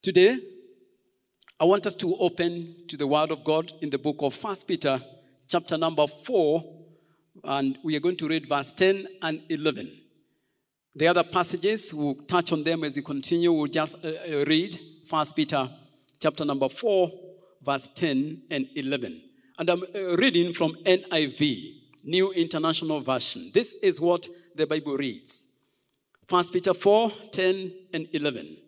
Today, I want us to open to the Word of God in the book of First Peter, chapter number 4, and we are going to read verse 10 and 11. The other passages, we'll touch on them as we continue. We'll just uh, uh, read First Peter, chapter number 4, verse 10 and 11. And I'm uh, reading from NIV, New International Version. This is what the Bible reads. First Peter 4, 10 and 11.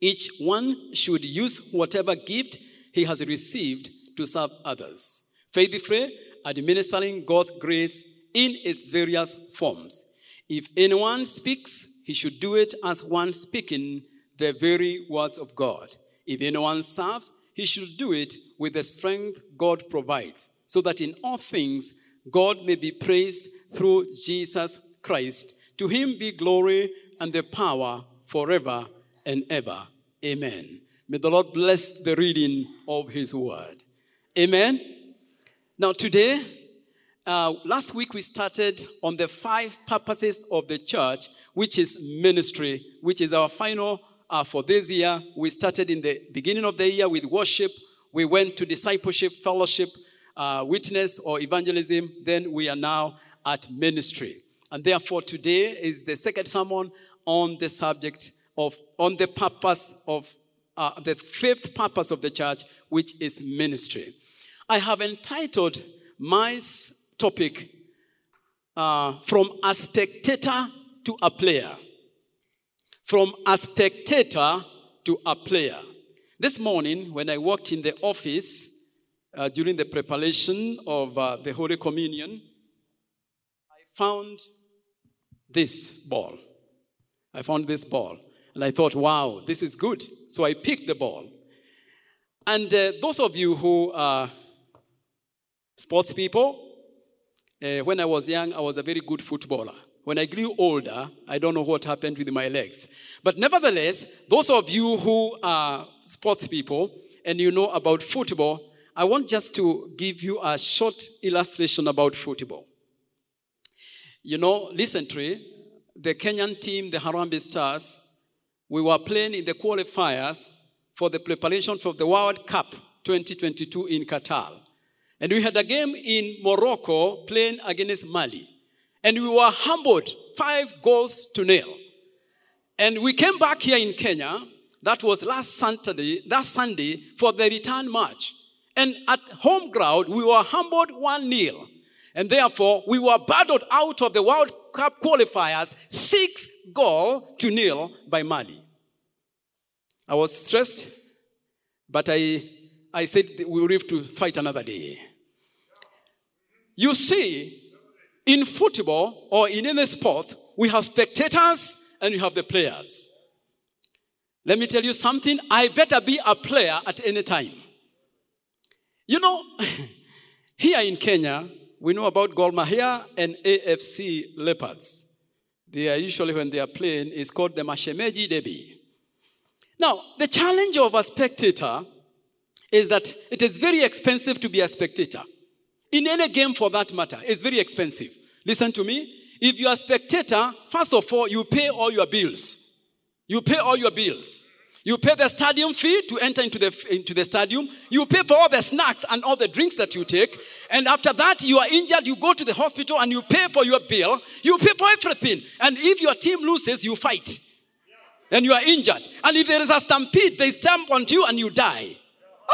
Each one should use whatever gift he has received to serve others, faithfully administering God's grace in its various forms. If anyone speaks, he should do it as one speaking the very words of God. If anyone serves, he should do it with the strength God provides, so that in all things God may be praised through Jesus Christ. To him be glory and the power forever and ever. Amen. May the Lord bless the reading of his word. Amen. Now, today, uh, last week we started on the five purposes of the church, which is ministry, which is our final uh, for this year. We started in the beginning of the year with worship. We went to discipleship, fellowship, uh, witness, or evangelism. Then we are now at ministry. And therefore, today is the second sermon on the subject of, on the purpose of, uh, the fifth purpose of the church, which is ministry. I have entitled my topic, uh, From a Spectator to a Player. From a spectator to a player. This morning, when I walked in the office uh, during the preparation of uh, the Holy Communion, I found this ball. I found this ball. And I thought, wow, this is good. So I picked the ball. And uh, those of you who are sports people, uh, when I was young, I was a very good footballer. When I grew older, I don't know what happened with my legs. But nevertheless, those of you who are sports people and you know about football, I want just to give you a short illustration about football. You know, recently, the Kenyan team, the Harambee Stars, we were playing in the qualifiers for the preparation for the World Cup 2022 in Qatar. And we had a game in Morocco playing against Mali. And we were humbled five goals to nil. And we came back here in Kenya. That was last Saturday, that Sunday for the return match. And at home ground, we were humbled 1 0. And therefore, we were battled out of the World Cup qualifiers six goal to nil by Mali. I was stressed, but I, I said we will have to fight another day. You see, in football or in any sport, we have spectators and we have the players. Let me tell you something. I better be a player at any time. You know, here in Kenya, we know about Gor Mahia and AFC Leopards. They are usually, when they are playing, is called the Mashemeji Derby. Now, the challenge of a spectator is that it is very expensive to be a spectator. In any game for that matter, it's very expensive. Listen to me. If you're a spectator, first of all, you pay all your bills. You pay all your bills. You pay the stadium fee to enter into the, into the stadium. You pay for all the snacks and all the drinks that you take. And after that, you are injured, you go to the hospital and you pay for your bill. You pay for everything. And if your team loses, you fight. And you are injured. And if there is a stampede, they stamp on you and you die.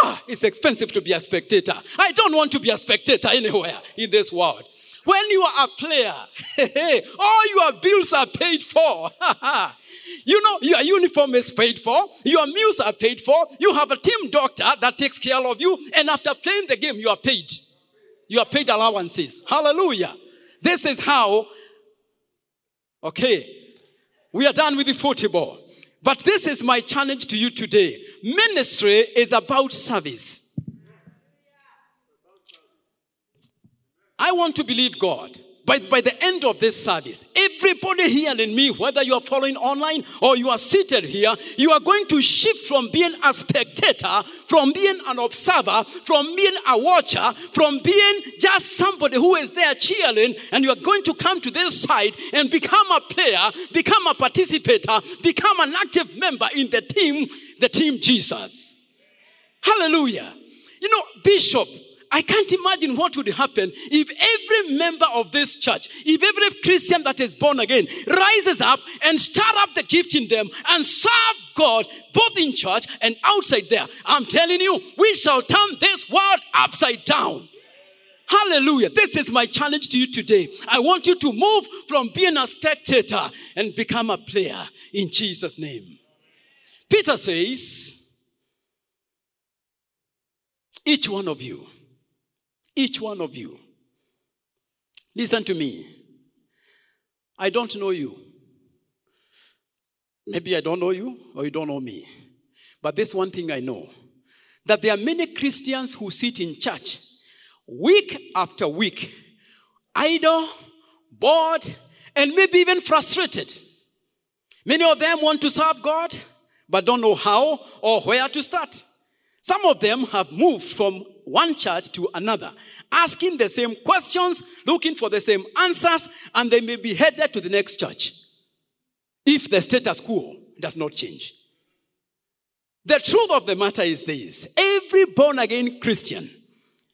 Ah, it's expensive to be a spectator. I don't want to be a spectator anywhere in this world. When you are a player, all your bills are paid for. you know, your uniform is paid for, your meals are paid for, you have a team doctor that takes care of you, and after playing the game, you are paid. You are paid allowances. Hallelujah. This is how, okay, we are done with the football. But this is my challenge to you today. Ministry is about service. I want to believe God by, by the end of this service, everybody hearing me, whether you are following online or you are seated here, you are going to shift from being a spectator, from being an observer, from being a watcher, from being just somebody who is there cheering, and you are going to come to this side and become a player, become a participator, become an active member in the team, the team Jesus. Hallelujah. You know, Bishop, I can't imagine what would happen if every member of this church, if every Christian that is born again rises up and stir up the gift in them and serve God both in church and outside there. I'm telling you, we shall turn this world upside down. Hallelujah. This is my challenge to you today. I want you to move from being a spectator and become a player in Jesus' name. Peter says, each one of you each one of you. Listen to me. I don't know you. Maybe I don't know you or you don't know me. But this one thing I know that there are many Christians who sit in church week after week, idle, bored, and maybe even frustrated. Many of them want to serve God, but don't know how or where to start. Some of them have moved from one church to another, asking the same questions, looking for the same answers, and they may be headed to the next church if the status quo does not change. The truth of the matter is this every born again Christian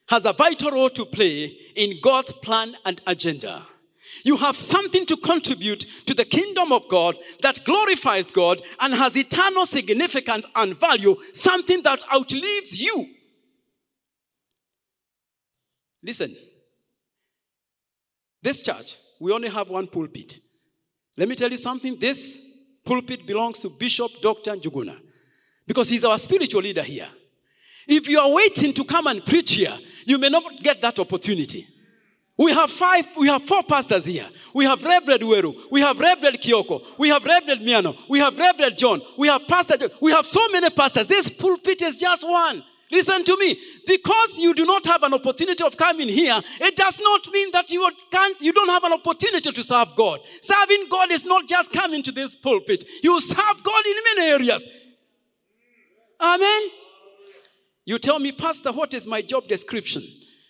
has a vital role to play in God's plan and agenda. You have something to contribute to the kingdom of God that glorifies God and has eternal significance and value, something that outlives you. Listen, this church, we only have one pulpit. Let me tell you something. This pulpit belongs to Bishop Dr. Njuguna because he's our spiritual leader here. If you are waiting to come and preach here, you may not get that opportunity. We have five, we have four pastors here. We have Reverend Weru, we have Reverend Kioko, we have Reverend Miano, we have Reverend John, we have Pastor John. We have so many pastors. This pulpit is just one. Listen to me. Because you do not have an opportunity of coming here, it does not mean that you can't, you don't have an opportunity to serve God. Serving God is not just coming to this pulpit. You serve God in many areas. Amen. You tell me, Pastor, what is my job description?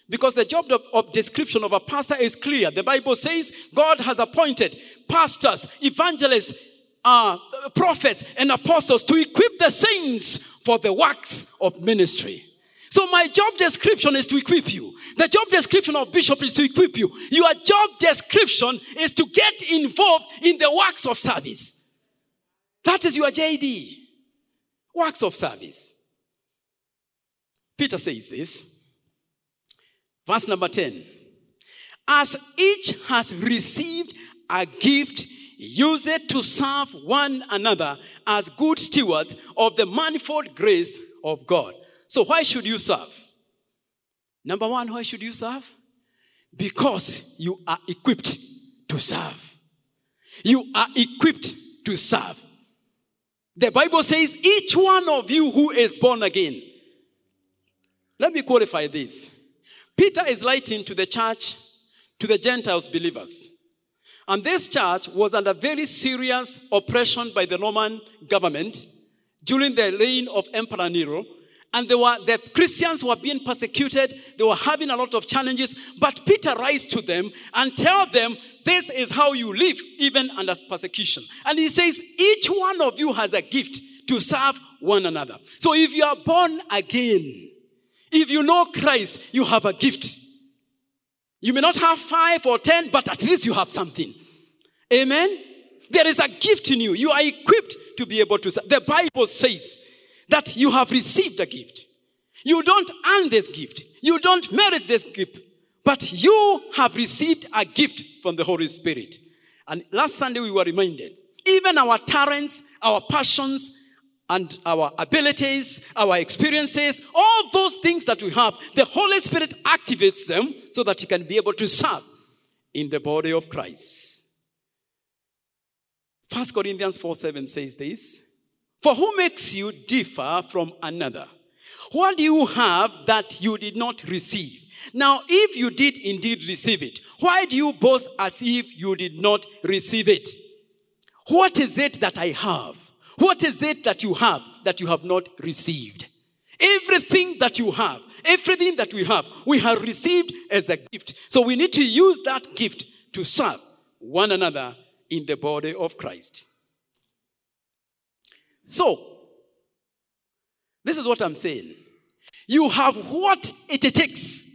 Because the job of, of, description of a pastor is clear. The Bible says God has appointed pastors, evangelists, uh, prophets, and apostles to equip the saints for the works of ministry. So my job description is to equip you. The job description of bishop is to equip you. Your job description is to get involved in the works of service. That is your JD. Works of service. Peter says this. Verse number 10. As each has received a gift, use it to serve one another as good stewards of the manifold grace of God. So, why should you serve? Number one, why should you serve? Because you are equipped to serve. You are equipped to serve. The Bible says, each one of you who is born again. Let me qualify this. Peter is writing to the church, to the Gentiles believers. And this church was under very serious oppression by the Roman government during the reign of Emperor Nero. And they were, the Christians were being persecuted. They were having a lot of challenges. But Peter writes to them and tell them, this is how you live, even under persecution. And he says, each one of you has a gift to serve one another. So if you are born again, if you know Christ, you have a gift. You may not have five or ten, but at least you have something. Amen. There is a gift in you. You are equipped to be able to. Serve. The Bible says that you have received a gift. You don't earn this gift. You don't merit this gift, but you have received a gift from the Holy Spirit. And last Sunday we were reminded, even our talents, our passions, and our abilities, our experiences, all those things that we have, the Holy Spirit activates them so that you can be able to serve in the body of Christ. 1 Corinthians 4 7 says this For who makes you differ from another? What do you have that you did not receive? Now, if you did indeed receive it, why do you boast as if you did not receive it? What is it that I have? What is it that you have that you have not received? Everything that you have, everything that we have, we have received as a gift. So we need to use that gift to serve one another in the body of Christ. So, this is what I'm saying. You have what it takes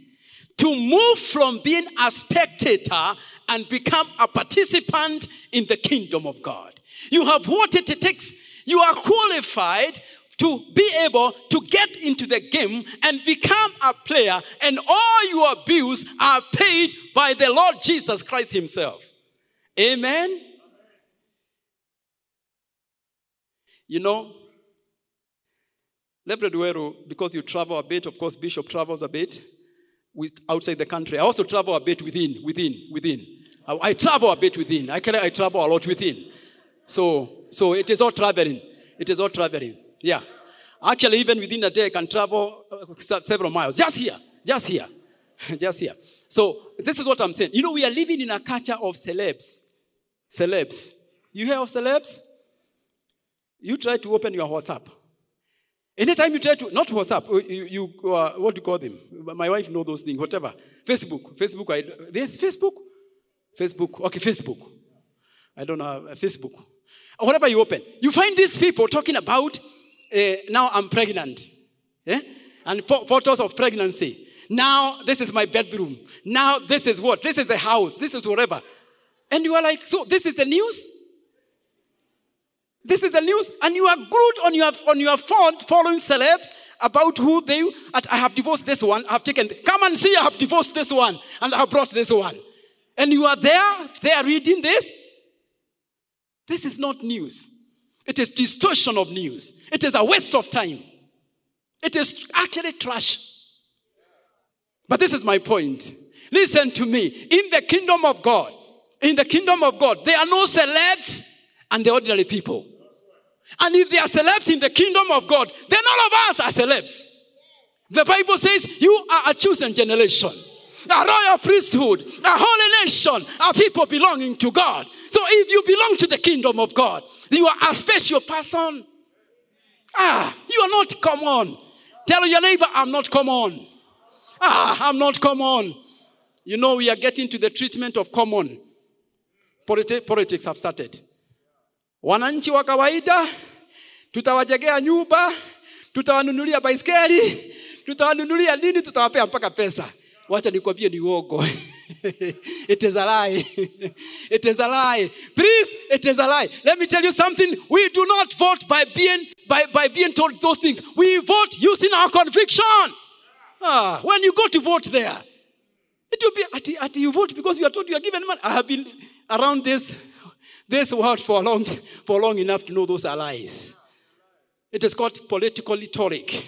to move from being a spectator and become a participant in the kingdom of God. You have what it takes. You are qualified to be able to get into the game and become a player, and all your bills are paid by the Lord Jesus Christ Himself. Amen. You know, Reverend Weru, because you travel a bit, of course, Bishop travels a bit with outside the country. I also travel a bit within, within, within. I, I travel a bit within. I, can, I travel a lot within. So, so it is all traveling. It is all traveling. Yeah. Actually, even within a day, I can travel uh, several miles. Just here. Just here. just here. So, this is what I'm saying. You know, we are living in a culture of celebs. Celebs. You hear of celebs? You try to open your WhatsApp. Anytime you try to, not WhatsApp, you, you uh, what do you call them? My wife know those things, whatever. Facebook. Facebook. I, yes, Facebook? Facebook. Okay, Facebook. I don't know, Facebook. Whatever you open, you find these people talking about, uh, now I'm pregnant. Yeah? And photos of pregnancy. Now, this is my bedroom. Now, this is what? This is a house. This is whatever. And you are like, so this is the news? This is the news, and you are glued on your on your phone following celebs about who they. I have divorced this one. I have taken. Come and see. I have divorced this one, and I have brought this one. And you are there. They are reading this. This is not news. It is distortion of news. It is a waste of time. It is actually trash. But this is my point. Listen to me. In the kingdom of God, in the kingdom of God, there are no celebs and the ordinary people. And if they are celebs in the kingdom of God, then all of us are celebs. The Bible says you are a chosen generation, a royal priesthood, a holy nation, a people belonging to God. So if you belong to the kingdom of God, you are a special person. Ah, you are not common. Tell your neighbor, I'm not common. Ah, I'm not common. You know, we are getting to the treatment of common. Politi- politics have started. Wananchi wa kawaida tutawajegea nyumba, tutawanunulia baiskeli, tutawanunulia nini, tutawapea mpaka pesa. Wacha nikwambie ni uongo. it is a lie. it is a lie. Please, it is a lie. Let me tell you something. We do not vote by being by, by being told those things. We vote using our conviction. Ah, when you go to vote there, it will be at, at you vote because you are told you are given money. I have been around this this world for long, for long enough to know those are lies. It is called political rhetoric.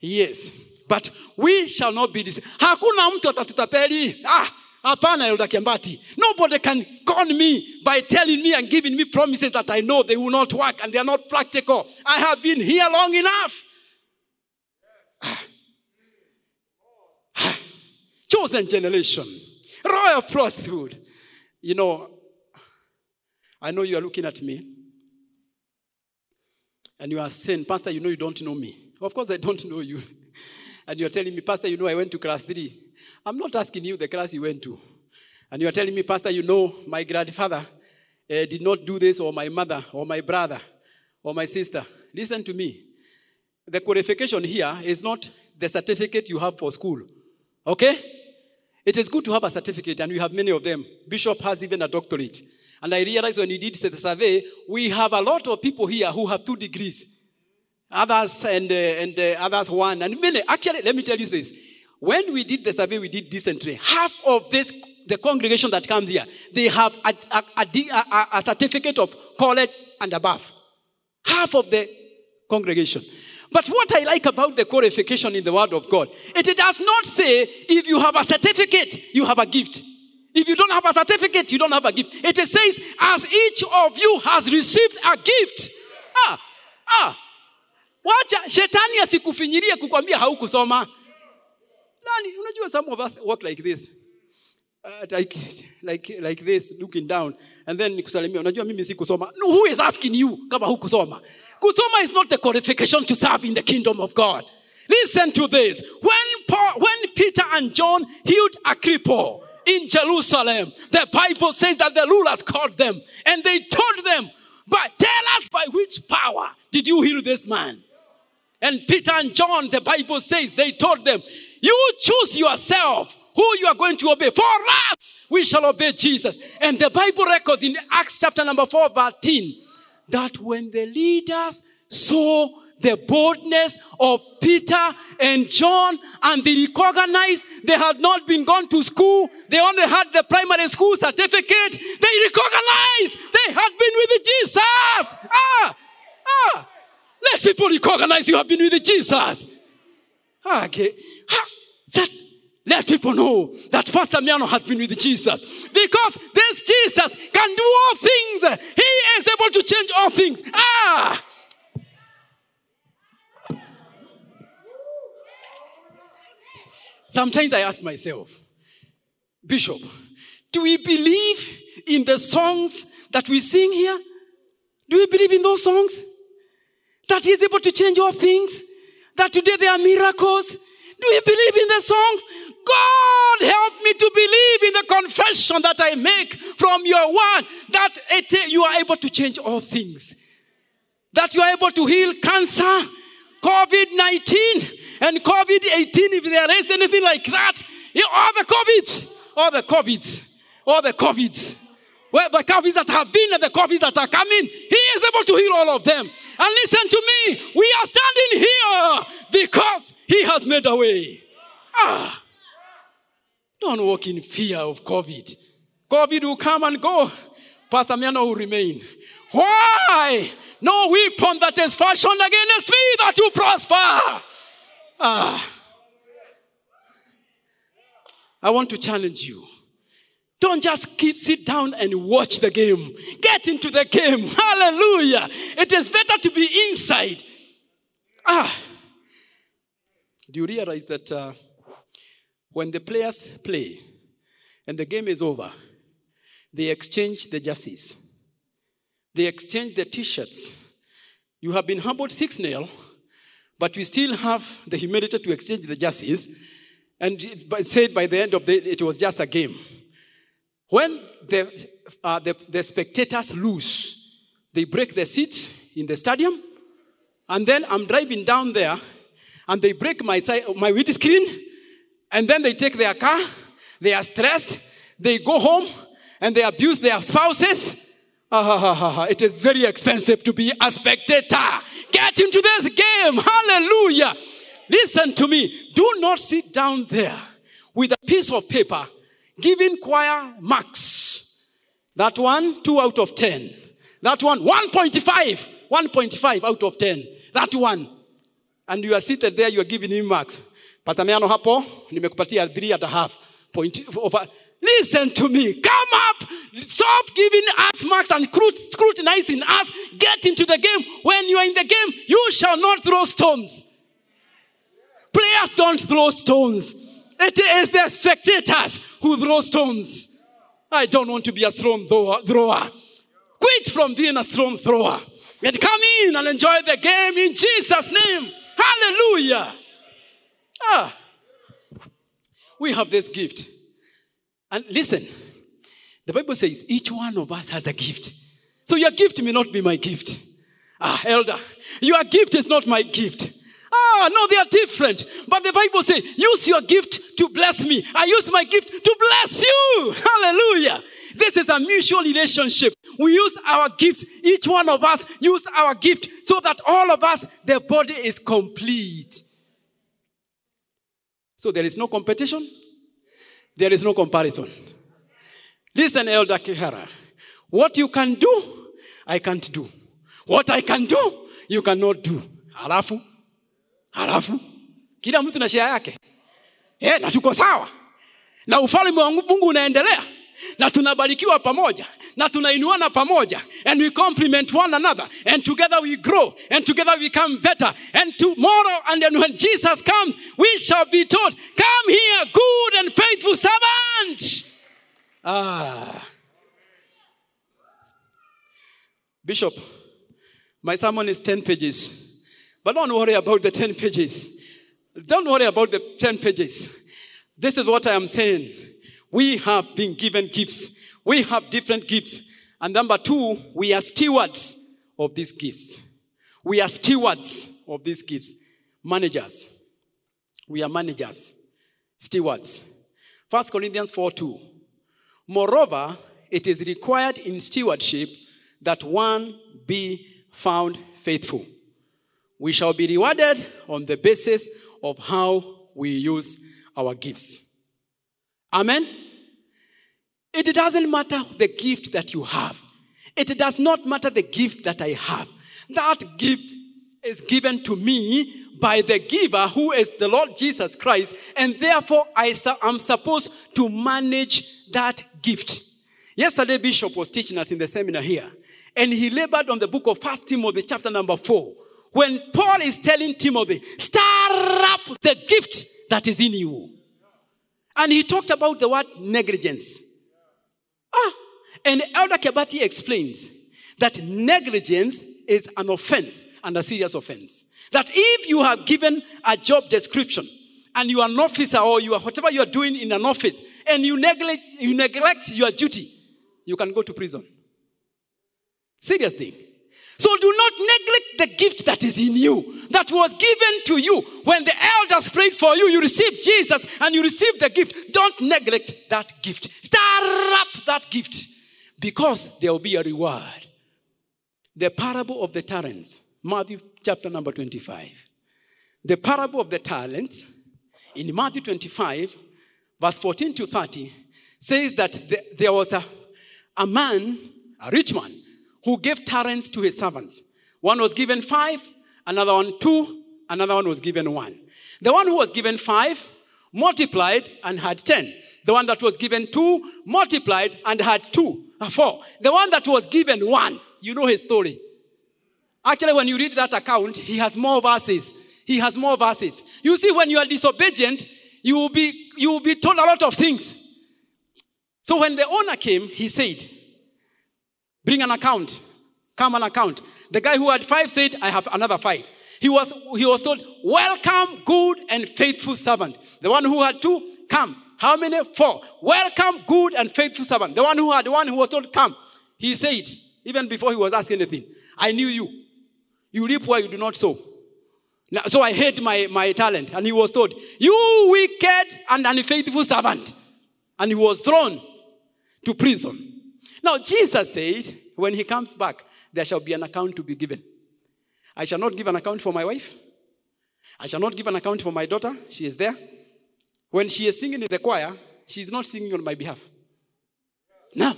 Yes. But we shall not be this. Hakuna mtu. Ah, Kiambati. Nobody can con me by telling me and giving me promises that I know they will not work and they are not practical. I have been here long enough. Ah. Ah. Chosen generation. Royal priesthood. You know, I know you are looking at me and you are saying, Pastor, you know you don't know me. Of course, I don't know you. and you are telling me, Pastor, you know I went to class three. I'm not asking you the class you went to. And you are telling me, Pastor, you know my grandfather uh, did not do this, or my mother, or my brother, or my sister. Listen to me. The qualification here is not the certificate you have for school. Okay? It is good to have a certificate, and we have many of them. Bishop has even a doctorate. And I realized when he did the survey, we have a lot of people here who have two degrees. Others and, uh, and uh, others one. And many, actually, let me tell you this. When we did the survey, we did decently. Half of this, the congregation that comes here, they have a, a, a, a certificate of college and above. Half of the congregation. But what I like about the qualification in the Word of God, it does not say if you have a certificate, you have a gift. If you don't have a certificate, you don't have a gift. It says, as each of you has received a gift. Ah, ah. Kukwambia haukusoma. some of us walk like this uh, like, like, like this looking down and then kusoma who is asking you kusoma is not the qualification to serve in the kingdom of god listen to this when, Paul, when peter and john healed a cripple in jerusalem the bible says that the rulers called them and they told them but tell us by which power did you heal this man and Peter and John, the Bible says, they told them, You choose yourself who you are going to obey. For us, we shall obey Jesus. And the Bible records in Acts chapter number 4, verse 10, that when the leaders saw the boldness of Peter and John, and they recognized they had not been gone to school, they only had the primary school certificate, they recognized they had been with Jesus. Ah, ah. Let people recognize you have been with Jesus. Okay. Ha, that, let people know that Pastor Miano has been with Jesus. Because this Jesus can do all things. He is able to change all things. Ah. Sometimes I ask myself, Bishop, do we believe in the songs that we sing here? Do we believe in those songs? that he is able to change all things, that today there are miracles. Do we believe in the songs? God help me to believe in the confession that I make from your word that it, you are able to change all things. That you are able to heal cancer, COVID 19, and COVID 18, if there is anything like that. All the COVIDs, all the COVIDs, all the COVIDs. Well, the COVIDs that have been and the COVIDs that are coming, He is able to heal all of them. And listen to me, we are standing here because He has made a way. Ah, don't walk in fear of COVID. COVID will come and go. Pastor Miano will remain. Why? No weapon that is fashioned against me that will prosper. Ah. I want to challenge you. Don't just keep sit down and watch the game. Get into the game. Hallelujah. It is better to be inside. Ah. Do you realize that uh, when the players play and the game is over, they exchange the jerseys, they exchange the t shirts. You have been humbled 6 0, but we still have the humility to exchange the jerseys. And it said by the end of the it was just a game. When the, uh, the, the spectators lose, they break the seats in the stadium. And then I'm driving down there and they break my, side, my windscreen. And then they take their car. They are stressed. They go home and they abuse their spouses. It is very expensive to be a spectator. Get into this game. Hallelujah. Listen to me. Do not sit down there with a piece of paper giving choir marks. That one, 2 out of 10. That one, 1.5. 1.5 out of 10. That one. And you are seated there, you are giving him marks. Pastor hapo, nimekupatia 3 and a half. Point over. Listen to me. Come up. Stop giving us marks and scrutinizing us. Get into the game. When you are in the game, you shall not throw stones. Players don't throw stones. It is the spectators who throw stones. I don't want to be a stone thrower. Quit from being a stone thrower. And come in and enjoy the game in Jesus' name. Hallelujah. Ah. We have this gift. And listen, the Bible says each one of us has a gift. So your gift may not be my gift. Ah, elder, your gift is not my gift. Ah, no, they are different. But the Bible says, use your gift to bless me. I use my gift to bless you. Hallelujah. This is a mutual relationship. We use our gifts. Each one of us use our gift so that all of us, the body is complete. So there is no competition. There is no comparison. Listen, Elder Kihara. What you can do, I can't do. What I can do, you cannot do. Halafu, halafu, kila mtu na shia yake. Eh, na tuko sawa. Na ufalme wa Mungu unaendelea. Na tunabarikiwa pamoja na tunainuana pamoja and we compliment one another and together we grow and together we become better and tomorrow and then when jesus comes we shall be told come here good and faithful servant. Ah. Bishop my sermon is 10 pages but don't worry about the 10 pages. Don't worry about the 10 pages. This is what i am saying we have been given gifts. We have different gifts. And number two, we are stewards of these gifts. We are stewards of these gifts. Managers. We are managers. Stewards. 1 Corinthians 4 2. Moreover, it is required in stewardship that one be found faithful. We shall be rewarded on the basis of how we use our gifts. Amen. It doesn't matter the gift that you have. It does not matter the gift that I have. That gift is given to me by the giver who is the Lord Jesus Christ, and therefore I am supposed to manage that gift. Yesterday, Bishop was teaching us in the seminar here, and he labored on the book of First Timothy, chapter number four, when Paul is telling Timothy, stir up the gift that is in you. And he talked about the word negligence. Ah, and Elder Kebati explains that negligence is an offense and a serious offense. That if you have given a job description and you are an officer or you are whatever you are doing in an office and you neglect, you neglect your duty, you can go to prison. Serious thing. So do not neglect the gift that is in you, that was given to you. When the elders prayed for you, you received Jesus and you received the gift. Don't neglect that gift. Stir up that gift because there will be a reward. The parable of the talents, Matthew chapter number 25. The parable of the talents in Matthew 25, verse 14 to 30, says that there was a, a man, a rich man, who gave talents to his servants. One was given five, another one two, another one was given one. The one who was given five multiplied and had ten. The one that was given two multiplied and had two, uh, four. The one that was given one, you know his story. Actually, when you read that account, he has more verses. He has more verses. You see, when you are disobedient, you will be, you will be told a lot of things. So when the owner came, he said, Bring an account. Come an account. The guy who had five said, I have another five. He was, he was told, Welcome, good and faithful servant. The one who had two, come. How many? Four. Welcome, good and faithful servant. The one who had one who was told, Come. He said, even before he was asking anything, I knew you. You reap where you do not sow. Now, so I hate my, my talent. And he was told, You wicked and unfaithful servant. And he was thrown to prison. Now, Jesus said, when he comes back, there shall be an account to be given. I shall not give an account for my wife. I shall not give an account for my daughter. She is there. When she is singing in the choir, she is not singing on my behalf. No.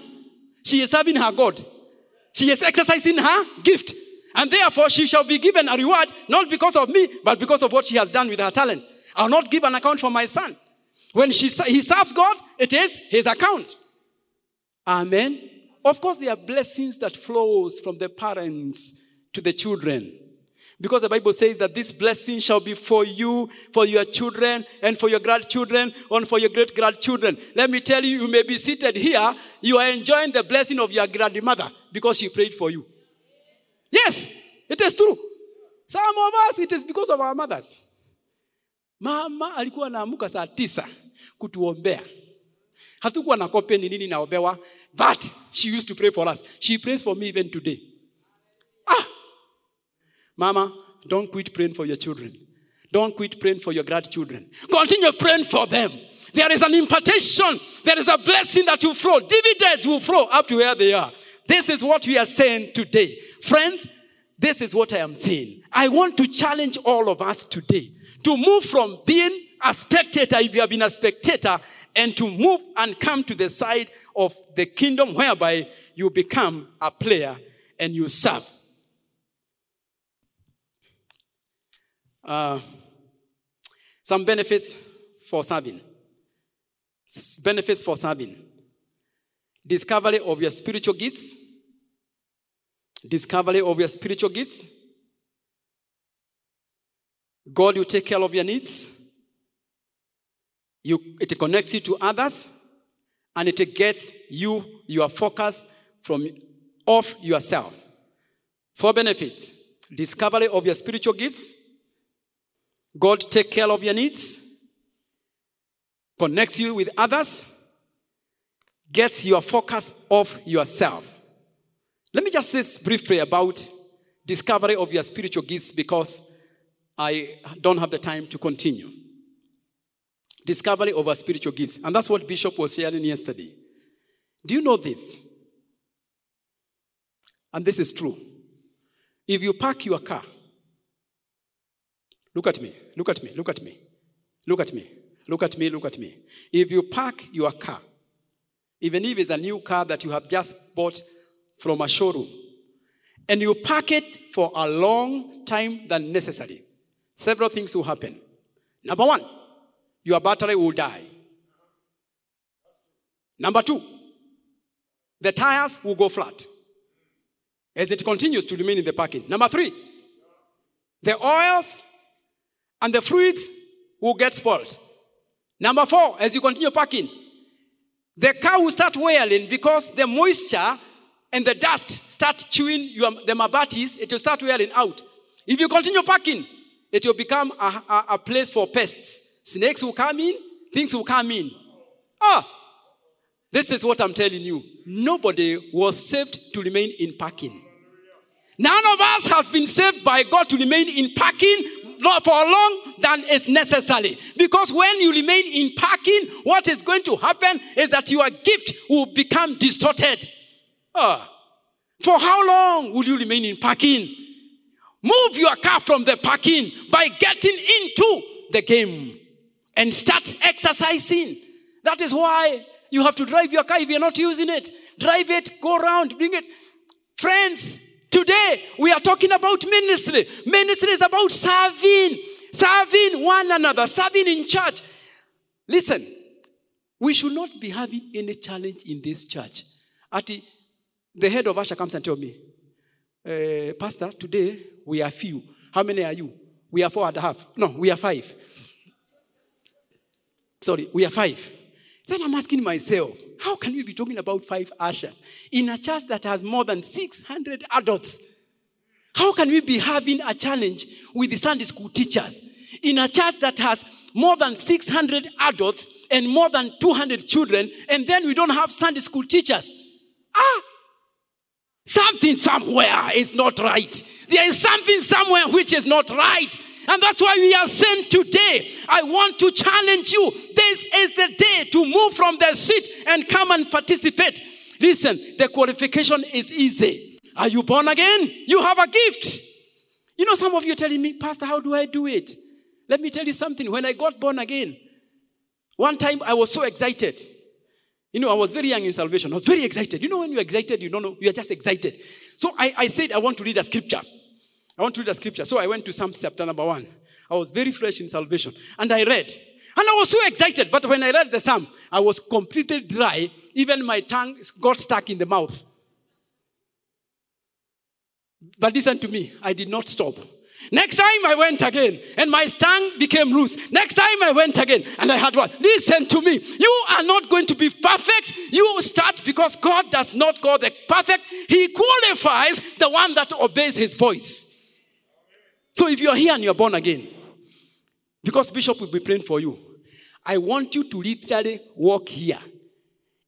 She is serving her God. She is exercising her gift. And therefore, she shall be given a reward, not because of me, but because of what she has done with her talent. I'll not give an account for my son. When she, he serves God, it is his account. Amen. Of course, there are blessings that flows from the parents to the children. Because the Bible says that this blessing shall be for you, for your children, and for your grandchildren, and for your great grandchildren. Let me tell you, you may be seated here, you are enjoying the blessing of your grandmother because she prayed for you. Yes, it is true. Some of us, it is because of our mothers. Mama alikuwa anaamuka saa tisa kutuombea. Hatukuwa na kope ni nini naobewa, but she used to pray for us. She prays for me even today. Ah! Mama, don't quit praying for your children. Don't quit praying for your grandchildren. Continue praying for them. There is an impartation. There is a blessing that will flow. Dividends will flow up to where they are. This is what we are saying today. Friends, this is what I am saying. I want to challenge all of us today to move from being a spectator, if you have been a spectator, and to move and come to the side of the kingdom whereby you become a player and you serve. Uh, some benefits for serving. Benefits for serving. discovery of your spiritual gifts, discovery of your spiritual gifts. God will take care of your needs. You, it connects you to others, and it gets you your focus from off yourself. For benefits. discovery of your spiritual gifts. God take care of your needs, connects you with others, gets your focus off yourself. Let me just say briefly about discovery of your spiritual gifts because I don't have the time to continue. Discovery of our spiritual gifts. And that's what Bishop was sharing yesterday. Do you know this? And this is true. If you park your car, look at me, look at me, look at me, look at me, look at me, look at me. If you park your car, even if it's a new car that you have just bought from a showroom, and you park it for a long time than necessary, several things will happen. Number one, your battery will die. Number two, the tires will go flat as it continues to remain in the parking. Number three, the oils and the fluids will get spoiled. Number four, as you continue parking, the car will start wearing because the moisture and the dust start chewing your, the mabatis, it will start wearing out. If you continue parking, it will become a, a, a place for pests. Snakes will come in, things will come in. Ah, this is what I'm telling you. Nobody was saved to remain in parking. None of us has been saved by God to remain in parking for long than is necessary. Because when you remain in parking, what is going to happen is that your gift will become distorted. Ah. For how long will you remain in parking? Move your car from the parking by getting into the game and start exercising. That is why you have to drive your car if you're not using it. Drive it, go around, bring it. Friends, today we are talking about ministry. Ministry is about serving, serving one another, serving in church. Listen, we should not be having any challenge in this church. At the, head of Usher comes and tell me, uh, Pastor, today we are few. How many are you? We are four and a half. No, we are five. Sorry, we are five. Then I'm asking myself, how can we be talking about five ushers in a church that has more than 600 adults? How can we be having a challenge with the Sunday school teachers in a church that has more than 600 adults and more than 200 children, and then we don't have Sunday school teachers? Ah, something somewhere is not right. There is something somewhere which is not right. And that's why we are saying today, I want to challenge you. This is the day to move from the seat and come and participate. Listen, the qualification is easy. Are you born again? You have a gift. You know, some of you are telling me, Pastor, how do I do it? Let me tell you something. When I got born again, one time I was so excited. You know, I was very young in salvation. I was very excited. You know, when you're excited, you don't know, you're just excited. So I, I said, I want to read a scripture. I want to read a scripture. So I went to Psalm chapter number one. I was very fresh in salvation. And I read. And I was so excited. But when I read the psalm, I was completely dry. Even my tongue got stuck in the mouth. But listen to me. I did not stop. Next time I went again and my tongue became loose. Next time I went again and I had what? Listen to me. You are not going to be perfect. You start because God does not call the perfect. He qualifies the one that obeys his voice. So if you're here and you're born again, because Bishop will be praying for you, I want you to literally walk here.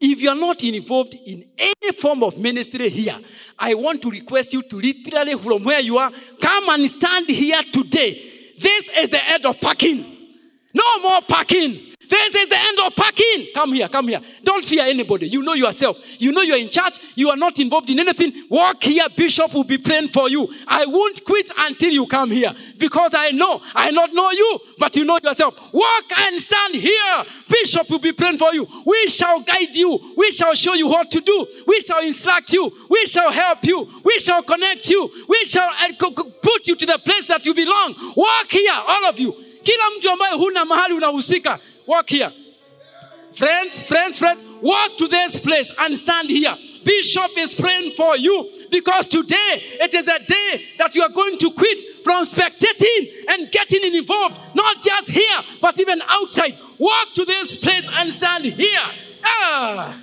If you're not involved in any form of ministry here, I want to request you to literally, from where you are, come and stand here today. This is the end of parking. No more parking. This is the end of parking. Come here, come here. Don't fear anybody. You know yourself. You know you're in church. You are not involved in anything. Walk here. Bishop will be praying for you. I won't quit until you come here because I know. I not know you, but you know yourself. Walk and stand here. Bishop will be praying for you. We shall guide you. We shall show you what to do. We shall instruct you. We shall help you. We shall connect you. We shall put you to the place that you belong. Walk here, all of you. Kila mtu ambaye huna mahali unahusika Walk here. Friends, friends, friends, walk to this place and stand here. Bishop is praying for you because today it is a day that you are going to quit from spectating and getting involved, not just here, but even outside. Walk to this place and stand here. Ah.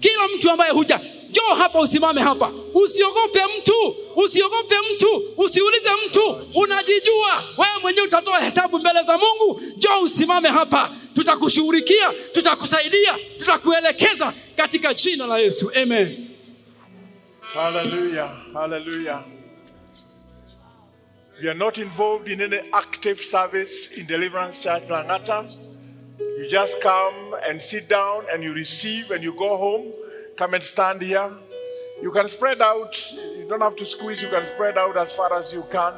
Kila mtu ambaye huja njoo hapa, usimame hapa, usiogope mtu, usiogope mtu, usiulize mtu, unajijua wewe mwenyewe, utatoa hesabu mbele za Mungu. Njoo usimame hapa, tutakushughulikia, tutakusaidia, tutakuelekeza katika jina la Yesu, amen. Hallelujah. Hallelujah. If you're not involved in any active service in Deliverance Church Langata, you just come and sit down and you receive and you go home. Come and stand here. You can spread out. You don't have to squeeze. You can spread out as far as you can.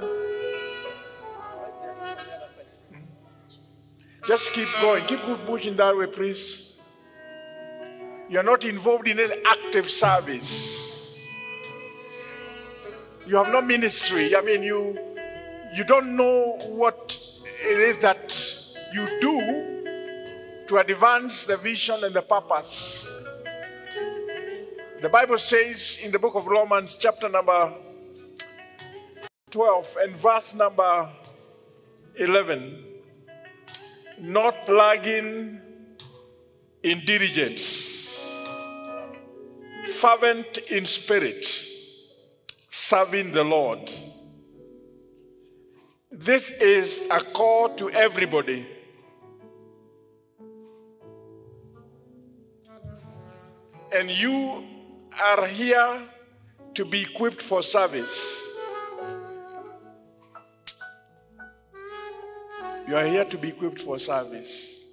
Just keep going. Keep pushing that way, please. You're not involved in any active service. You have no ministry. I mean, you you don't know what it is that you do to advance the vision and the purpose. The Bible says in the book of Romans, chapter number 12 and verse number 11, not lagging in diligence, fervent in spirit, serving the Lord. This is a call to everybody. And you are here to be equipped for service. You are here to be equipped for service.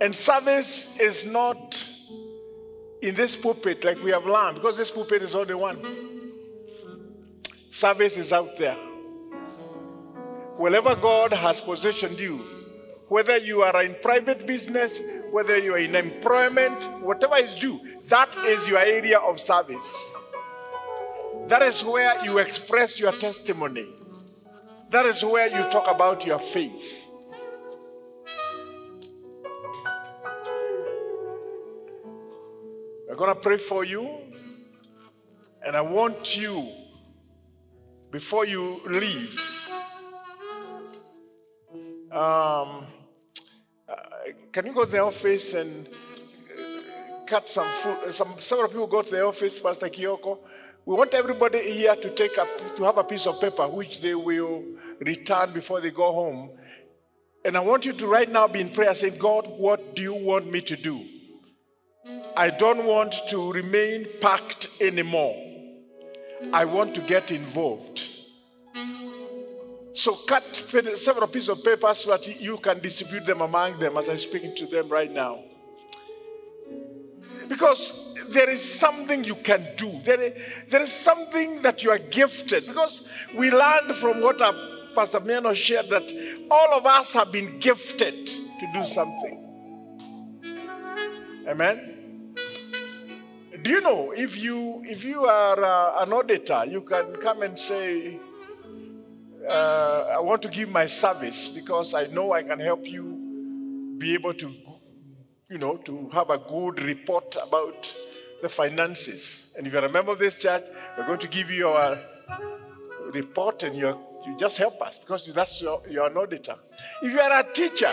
And service is not in this pulpit like we have learned, because this pulpit is only one. Service is out there. Wherever God has positioned you, whether you are in private business, whether you are in employment, whatever is due, that is your area of service. That is where you express your testimony. That is where you talk about your faith. We're going to pray for you. And I want you, before you leave, um, uh, can you go to the office and cut some food? Some several people go to the office, Pastor Kioko. We want everybody here to take a, to have a piece of paper which they will return before they go home. And I want you to right now be in prayer saying, God, what do you want me to do? I don't want to remain packed anymore. I want to get involved. So cut several pieces of paper so that you can distribute them among them as I'm speaking to them right now. Because there is something you can do. There is, there is something that you are gifted. Because we learned from what our Pastor Miano shared that all of us have been gifted to do something. Amen. Do you know if you if you are uh, an auditor, you can come and say, uh, "I want to give my service because I know I can help you be able to, you know, to have a good report about the finances." And if you're a member of this church, we're going to give you our report, and you you just help us because that's your, you're an auditor. If you are a teacher,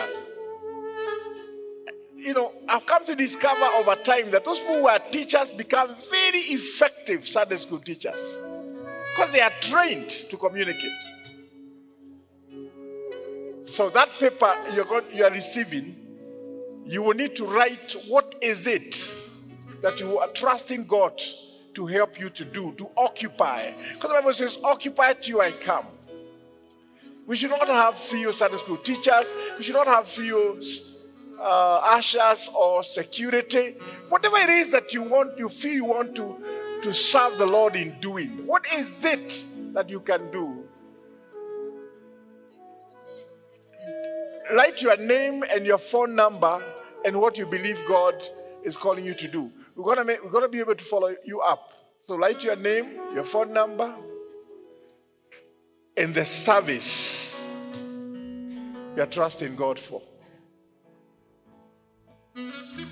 you know, I've come to discover over time that those who are teachers become very effective Sunday school teachers because they are trained to communicate. So that paper you're, going, you are receiving, you will need to write what is it that you are trusting God to help you to do, to occupy. Because the Bible says, occupy till I come. We should not have few Sunday school teachers. We should not have few uh, ushers or security, whatever it is that you want, you feel you want to, to serve the Lord in doing. What is it that you can do? Write your name and your phone number and what you believe God is calling you to do. We're gonna make, we're gonna be able to follow you up. So write your name, your phone number, and the service you are trusting God for.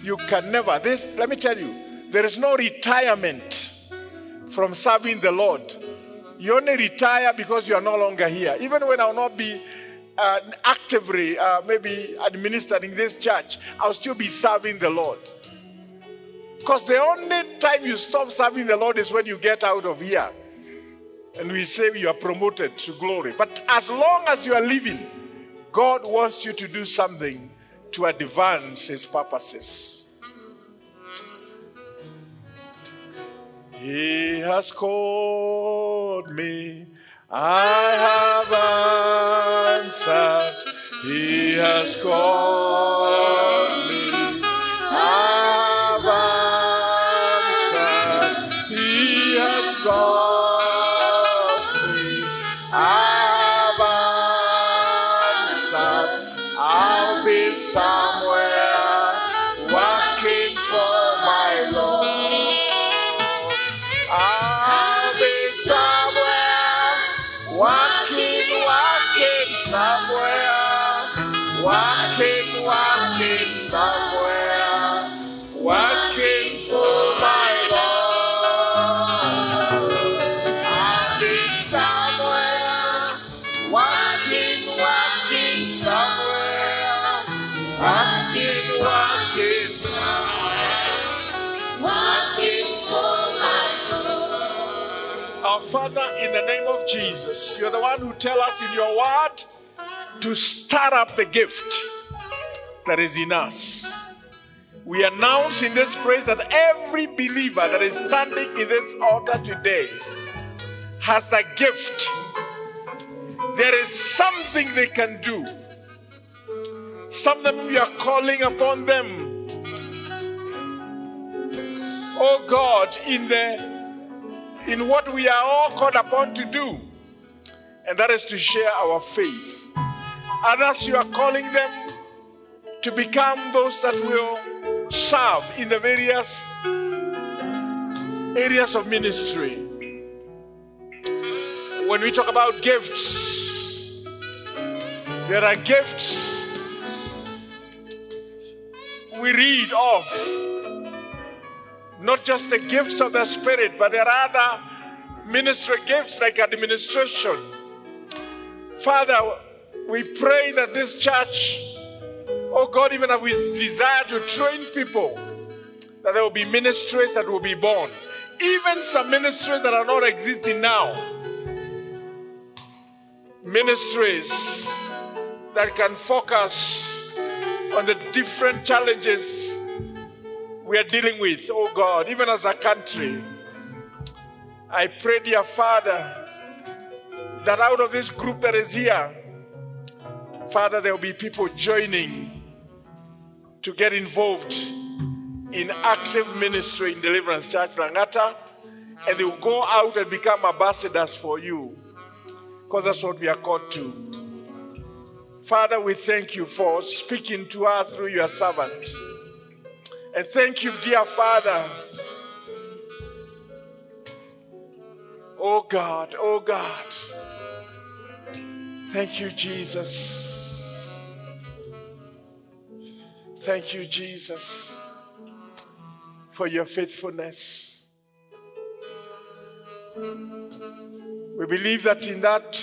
You can never. This, let me tell you, there is no retirement from serving the Lord. You only retire because you are no longer here. Even when I'll not be uh, actively, uh, maybe administering this church, I'll still be serving the Lord. Because the only time you stop serving the Lord is when you get out of here. And we say you are promoted to glory. But as long as you are living, God wants you to do something to advance his purposes. He has called me. I have answered. He has called me. Working, working somewhere, working for my Lord. I'll be somewhere working, working somewhere, working, working somewhere, working for my Lord. our Father, in the name of Jesus, you're the one who tell us in your word to stir up the gift that is in us. We announce in this praise that every believer that is standing in this altar today has a gift. There is something they can do. Something we are calling upon them. Oh God, in the in what we are all called upon to do, and that is to share our faith. Others, you are calling them to become those that will serve in the various areas of ministry. When we talk about gifts, there are gifts we read of not just the gifts of the Spirit, but there are other ministry gifts like administration. Father, we pray that this church, oh God, even as we desire to train people, that there will be ministries that will be born. Even some ministries that are not existing now. Ministries that can focus on the different challenges we are dealing with, oh God, even as a country. I pray, dear Father, that out of this group that is here, Father, there will be people joining to get involved in active ministry in Deliverance Church Langata, and they will go out and become ambassadors for you, because that's what we are called to. Father, we thank you for speaking to us through your servant. And thank you, dear Father. Oh God, oh God. Thank you, Jesus. Thank you, Jesus, for your faithfulness. We believe that in that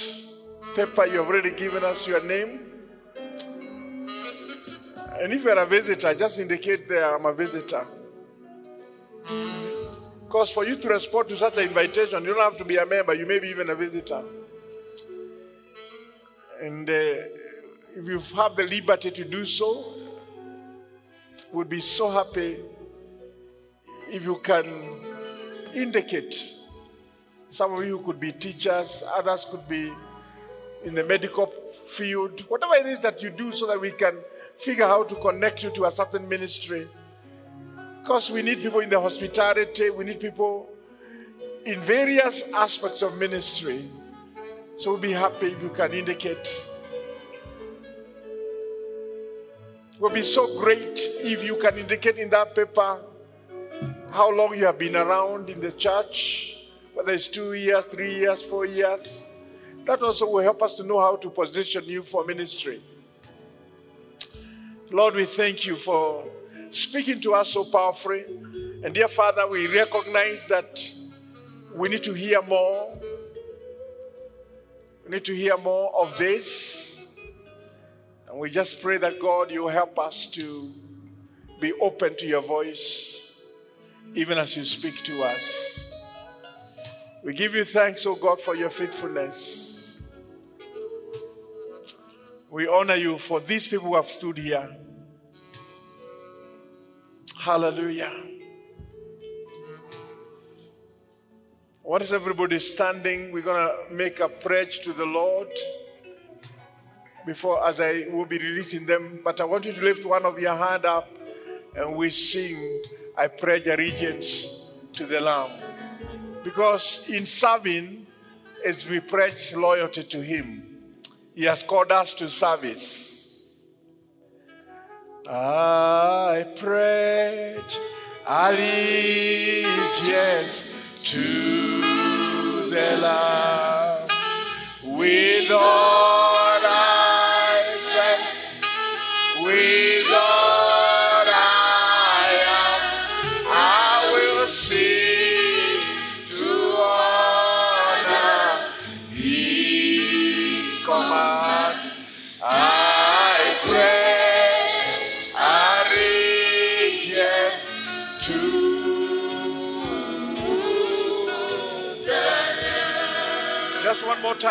paper you have already given us your name. And if you're a visitor, just indicate there I'm a visitor. Because for you to respond to such an invitation, you don't have to be a member, you may be even a visitor. And uh, if you have the liberty to do so, would be so happy if you can indicate. Some of you could be teachers, others could be in the medical field, whatever it is that you do, so that we can figure how to connect you to a certain ministry. Because we need people in the hospitality, we need people in various aspects of ministry. So we'll be happy if you can indicate. Will be so great if you can indicate in that paper how long you have been around in the church, whether it's two years, three years, four years. That also will help us to know how to position you for ministry. Lord, we thank you for speaking to us so powerfully. And dear Father, we recognize that we need to hear more. We need to hear more of this. And we just pray that God, you help us to be open to your voice, even as you speak to us. We give you thanks, oh God, for your faithfulness. We honor you for these people who have stood here. Hallelujah. What is everybody standing? We're going to make a pledge to the Lord before as I will be releasing them. But I want you to lift one of your hand up and we sing, I pledge allegiance to the Lamb. Because in serving, as we pledge loyalty to Him, He has called us to service. I pledge allegiance to the Lamb with all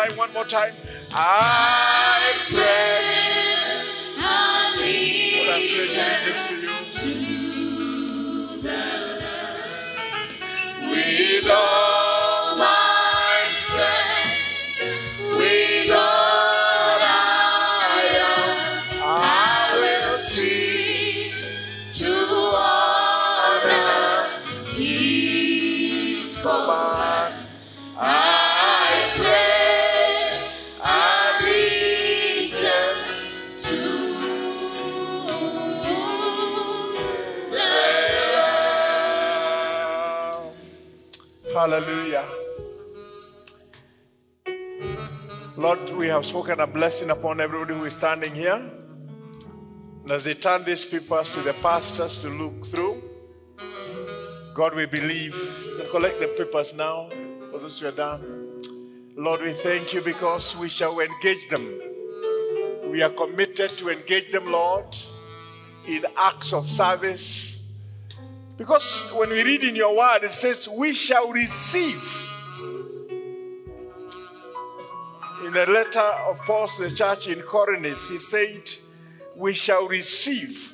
time, one more time. I pledge allegiance to you. With all have spoken a blessing upon everybody who is standing here. And as they turn these papers to the pastors to look through, God, we believe. You can collect the papers now for those who are done. Lord, we thank you because we shall engage them. We are committed to engage them, Lord, in acts of service. Because when we read in your word, it says, We shall receive. In the letter of Paul to the church in Corinth, he said, We shall receive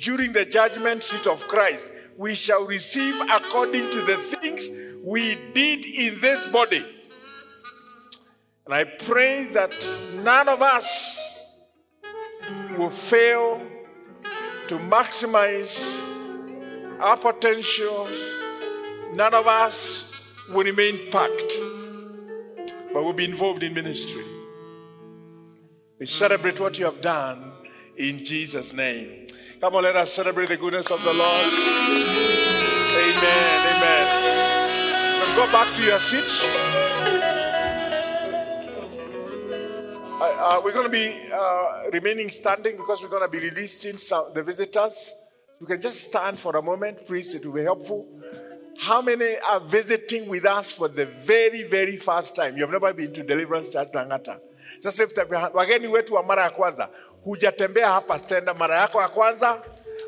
during the judgment seat of Christ, we shall receive according to the things we did in this body. And I pray that none of us will fail to maximize our potential. None of us will remain packed, but we'll be involved in ministry. We celebrate what you have done in Jesus' name. Come on, let us celebrate the goodness of the Lord. Amen. Amen. Go back to your seats. Uh, uh, we're going to be uh, remaining standing because we're going to be releasing some, the visitors. You can just stand for a moment, please. It will be helpful. How many are visiting with us for the very, very first time? You have never been to Deliverance Church Langata. Hand. Wageni wetu wa mara ya kwanza. Hujatembea hapa stenda mara yako ya kwanza.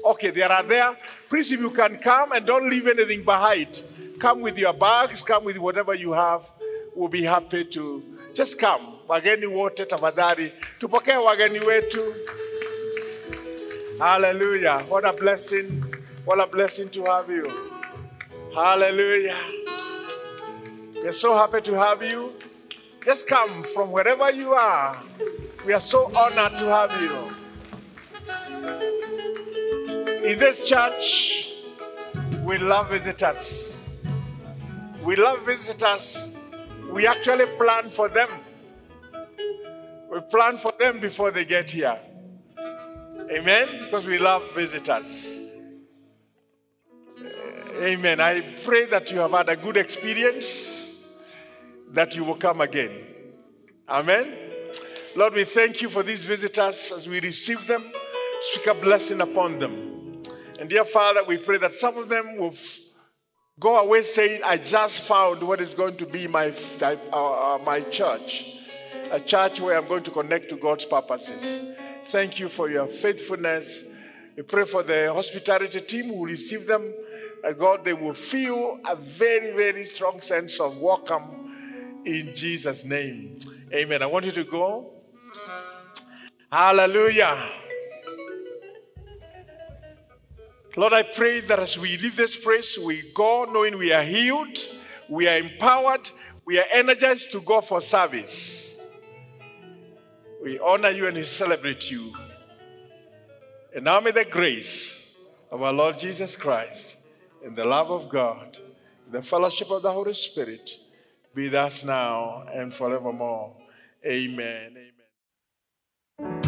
Okay, they are there. Please, if you can come and don't leave anything behind. Come with your bags, come with whatever you have. We'll be happy to just come. Wageni wote tafadhali. Tupokee wageni wetu. Hallelujah. What a blessing. What a blessing to have you. Hallelujah. We're so happy to have you. Just come from wherever you are. We are so honored to have you. In this church, we love visitors. We love visitors. We actually plan for them. We plan for them before they get here. Amen? Because we love visitors. Amen. I pray that you have had a good experience, that you will come again. Amen. Lord, we thank you for these visitors as we receive them. Speak a blessing upon them. And dear Father, we pray that some of them will f- go away saying, I just found what is going to be my, uh, uh, my church, a church where I'm going to connect to God's purposes. Thank you for your faithfulness. We pray for the hospitality team who receive them. Uh, God, they will feel a very, very strong sense of welcome in Jesus' name. Amen. I want you to go. Hallelujah. Lord, I pray that as we leave this place, we go knowing we are healed, we are empowered, we are energized to go for service. We honor you and we celebrate you. And now may the grace of our Lord Jesus Christ and the love of God, in the fellowship of the Holy Spirit be thus now and forevermore. Amen. Amen.